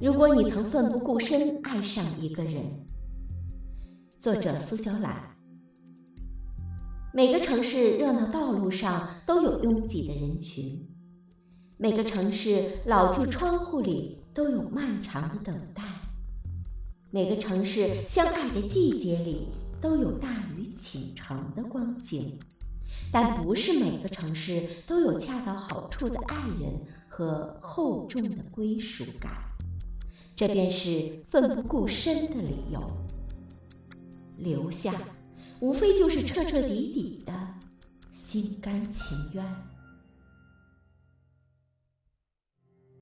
如果你曾奋不顾身爱上一个人，作者苏小懒。每个城市热闹道路上都有拥挤的人群，每个城市老旧窗户里都有漫长的等待，每个城市相爱的季节里都有大雨倾城的光景，但不是每个城市都有恰到好处的爱人和厚重的归属感。这便是奋不顾身的理由。留下，无非就是彻彻底底的心甘情愿。